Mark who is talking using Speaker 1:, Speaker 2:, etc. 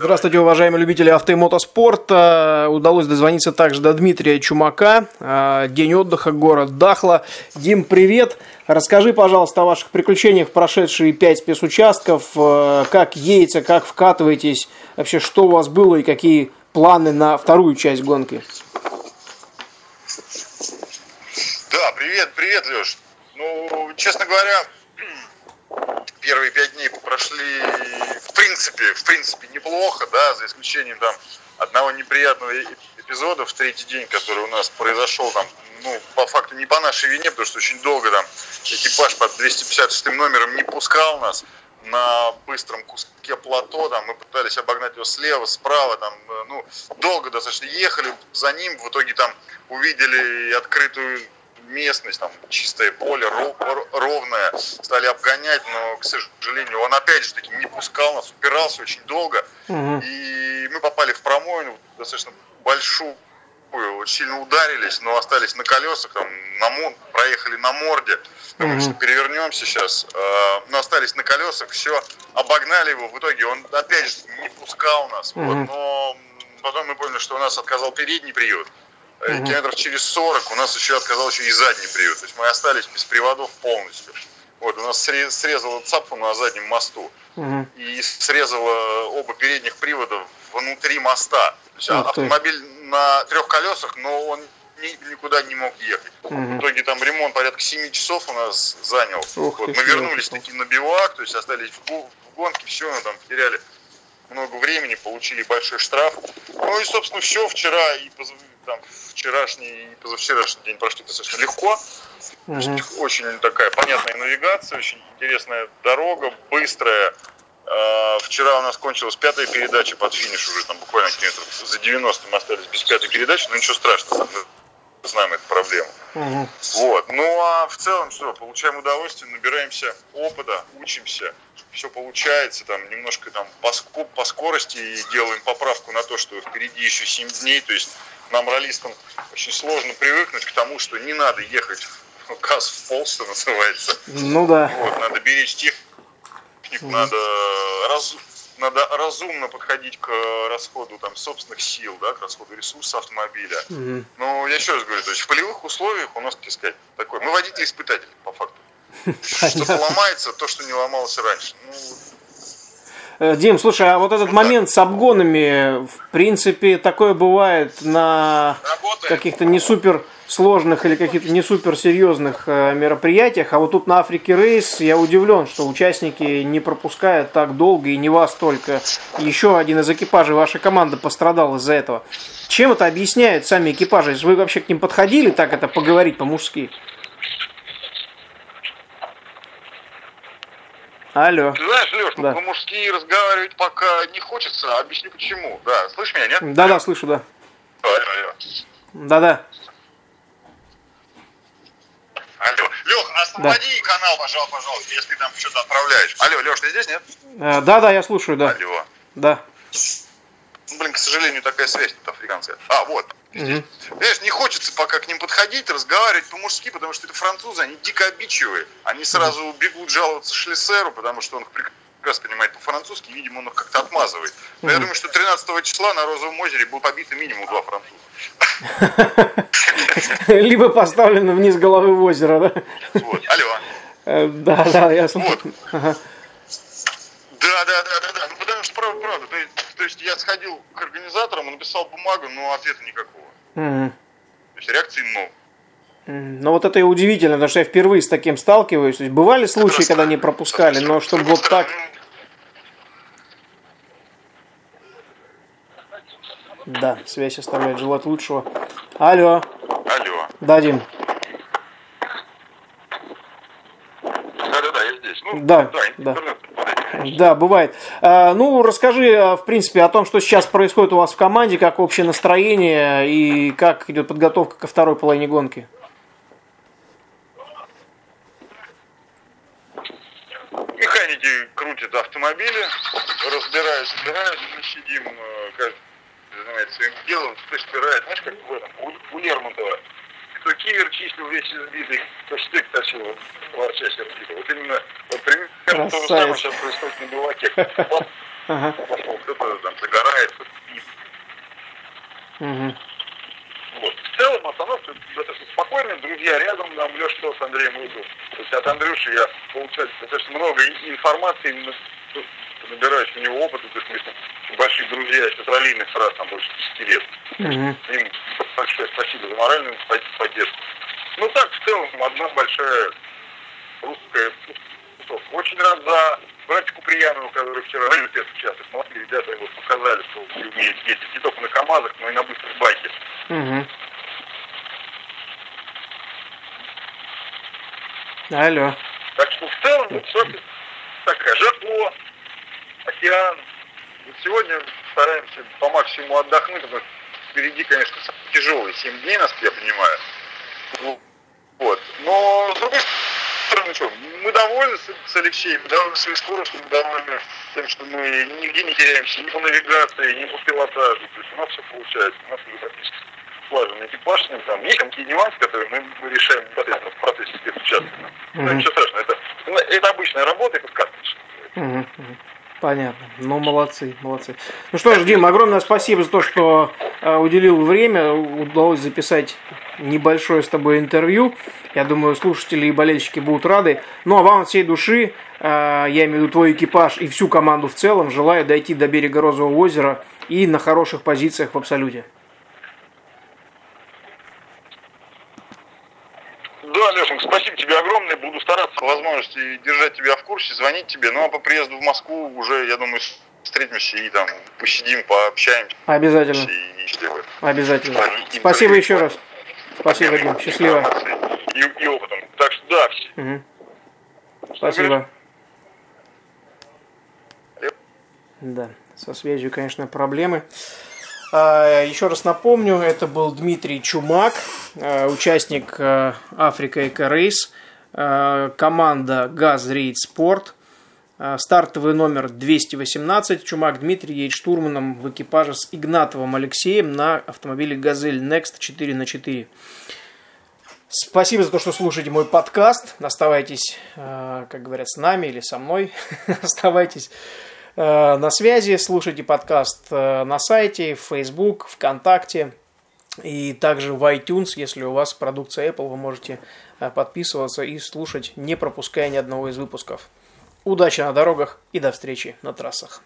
Speaker 1: Здравствуйте, уважаемые любители авто и мотоспорта. Удалось дозвониться также до Дмитрия Чумака. А, день отдыха, город Дахла. Дим, привет. Расскажи, пожалуйста, о ваших приключениях прошедшие пять спецучастков. А, как едете, как вкатываетесь, вообще что у вас было и какие планы на вторую часть гонки?
Speaker 2: Да, привет, привет, Леш. Ну, честно говоря, первые пять дней прошли, принципе, в принципе, неплохо, да, за исключением там одного неприятного эпизода в третий день, который у нас произошел там, ну, по факту не по нашей вине, потому что очень долго там экипаж под 256 номером не пускал нас на быстром куске плато, там мы пытались обогнать его слева, справа, там, ну, долго достаточно ехали за ним, в итоге там увидели открытую местность, там чистое поле, ровное, стали обгонять, но, к сожалению, он опять же таки не пускал нас, упирался очень долго, угу. и мы попали в промоину достаточно большую, очень сильно ударились, но остались на колесах, там, на, проехали на морде, думаю, угу. что перевернемся сейчас, э, но остались на колесах, все, обогнали его, в итоге он опять же не пускал нас, угу. вот, но потом мы поняли, что у нас отказал передний привод, угу. километров через 40 у нас еще отказал еще и задний привод. То есть мы остались без приводов полностью. Вот, у нас срезала цапу на заднем мосту угу. и срезала оба передних привода внутри моста. То есть автомобиль на трех колесах, но он ни, никуда не мог ехать. Угу. В итоге там ремонт порядка 7 часов у нас занял. Ух, вот, мы вернулись таки на бивак, то есть остались в, в гонке, все, мы там потеряли много времени, получили большой штраф. Ну и, собственно, все. Вчера и там, вчерашний и позавчерашний день прошли достаточно легко. Угу. Очень такая понятная навигация, очень интересная дорога, быстрая. А, вчера у нас кончилась пятая передача под финиш уже, там буквально километров за 90 мы остались без пятой передачи, но ничего страшного, знаем эту проблему. Угу. Вот. Ну а в целом что, получаем удовольствие, набираемся опыта, учимся, все получается, там немножко там по, по скорости и делаем поправку на то, что впереди еще 7 дней, то есть нам, ролистам, очень сложно привыкнуть к тому, что не надо ехать в газ в пол, что называется.
Speaker 1: Ну да.
Speaker 2: Вот, надо беречь технику, mm. надо, раз, надо разумно подходить к расходу там, собственных сил, да, к расходу ресурсов автомобиля. Mm. Но я еще раз говорю, то есть в полевых условиях у нас, так сказать, такой, мы водители-испытатели, по факту. Что-то ломается, то, что не ломалось раньше. Ну,
Speaker 1: Э, Дим, слушай, а вот этот момент с обгонами, в принципе, такое бывает на каких-то не супер сложных или каких-то не супер серьезных э, мероприятиях, а вот тут на Африке Рейс я удивлен, что участники не пропускают так долго и не вас только. Еще один из экипажей вашей команды пострадал из-за этого. Чем это объясняют сами экипажи? Вы вообще к ним подходили так это поговорить по-мужски? Алло.
Speaker 2: Ты знаешь, Леш, да. по-мужски разговаривать пока не хочется. Объясню почему. Да, слышишь меня, нет?
Speaker 1: Да, да, слышу, да.
Speaker 2: Алло, алло.
Speaker 1: Да, да.
Speaker 2: Алло. Лех, освободи да. канал, пожалуйста, пожалуйста, если ты там что-то отправляешь. Алло, Леш, ты здесь, нет?
Speaker 1: Э, да, да, я слушаю, да.
Speaker 2: Алло.
Speaker 1: Да.
Speaker 2: Ну, блин, к сожалению, такая связь тут африканская. А, вот. Угу. Понимаешь, не хочется пока к ним подходить, разговаривать по-мужски, потому что это французы, они дико обидчивые. Они сразу бегут жаловаться Шлиссеру, потому что он их прекрасно понимает по-французски, видимо, он их как-то отмазывает. Но угу. я думаю, что 13 числа на Розовом озере будет побито минимум два француза.
Speaker 1: Либо поставлено вниз головы в озеро, да?
Speaker 2: Вот, алло.
Speaker 1: Э, да, да, я. Вот.
Speaker 2: Да, да, да, да, да. Ну потому что правда, правда. То есть, то есть я сходил к организаторам, написал бумагу, но ответа никакого. То есть реакции но.
Speaker 1: Ну вот это и удивительно, потому что я впервые с таким сталкиваюсь. То есть бывали случаи, когда не пропускали, но чтобы вот так... Да, связь оставляет желать лучшего. Алло.
Speaker 2: Алло.
Speaker 1: Да, Дим.
Speaker 2: Да-да-да, я здесь. Ну,
Speaker 1: да, да. да. Да, бывает. А, ну, расскажи, а, в принципе, о том, что сейчас происходит у вас в команде, как общее настроение и как идет подготовка ко второй половине гонки.
Speaker 2: крутят автомобили, разбирают, собирают, мы сидим, э, каждый занимается своим делом, кто собирает, знаешь, как в этом, у, у Лермонтова. Кто кивер чистил весь избитый, кто штык тащил, ворча сердито. Вот именно, вот примерно то же самое сейчас происходит на Белаке. Кто-то там загорает, кто-то Вот. В целом, остановка там друзья рядом, нам Леша с Андреем Лыков. То есть от Андрюши я получаю достаточно много информации, именно набираюсь у него опыта, то есть мы большие друзья из раллийных раз, там больше 10 лет. Угу. Им большое спасибо за моральную поддержку. Ну так, в целом, одна большая русская тусовка. Очень рад за братья Куприянову, который вчера в первых участок. Молодые ребята его показали, что умеют ездить не только на КАМАЗах, но и на быстрых байке. Угу.
Speaker 1: Алло.
Speaker 2: Так что в целом вот, такая Жако, океан. Вот сегодня стараемся по максимуму отдохнуть, что впереди, конечно, тяжелые 7 дней нас, я понимаю. Вот. Но с другой стороны, что, мы довольны с, с Алексеем, мы довольны своей скоростью, мы довольны тем, что мы нигде не теряемся, ни по навигации, ни по пилотажу. То есть у нас все получается, у нас уже практически слаженный экипаж, с ним там есть какие нюансы, которые мы, мы решаем непосредственно в процессе спецучастка. Mm-hmm. Ну, ничего страшного, это, это обычная работа, это карточка.
Speaker 1: Mm-hmm. Понятно. Ну, молодцы, молодцы. Ну что ж, Дим, огромное спасибо за то, что э, уделил время. Удалось записать небольшое с тобой интервью. Я думаю, слушатели и болельщики будут рады. Ну, а вам от всей души, э, я имею в виду твой экипаж и всю команду в целом, желаю дойти до берега Розового озера и на хороших позициях в Абсолюте.
Speaker 2: Да, Лешенька, спасибо тебе огромное. Буду стараться возможности держать тебя в курсе, звонить тебе. Ну а по приезду в Москву уже, я думаю, встретимся и там посидим, пообщаемся.
Speaker 1: Обязательно. И, Обязательно. И, спасибо еще раз. Спасибо, Дим. Счастливо.
Speaker 2: И, и опытом. Так что да. Угу.
Speaker 1: Спасибо. Да, со связью, конечно, проблемы. А, еще раз напомню, это был Дмитрий Чумак, а, участник а, Африка Эко Рейс, команда Газ Рейд Спорт. Стартовый номер 218. Чумак Дмитрий едет штурманом в экипаже с Игнатовым Алексеем на автомобиле «Газель Next 4 на 4 Спасибо за то, что слушаете мой подкаст. Оставайтесь, как говорят, с нами или со мной. Оставайтесь Э, на связи. Слушайте подкаст э, на сайте, в Facebook, ВКонтакте и также в iTunes. Если у вас продукция Apple, вы можете э, подписываться и слушать, не пропуская ни одного из выпусков. Удачи на дорогах и до встречи на трассах.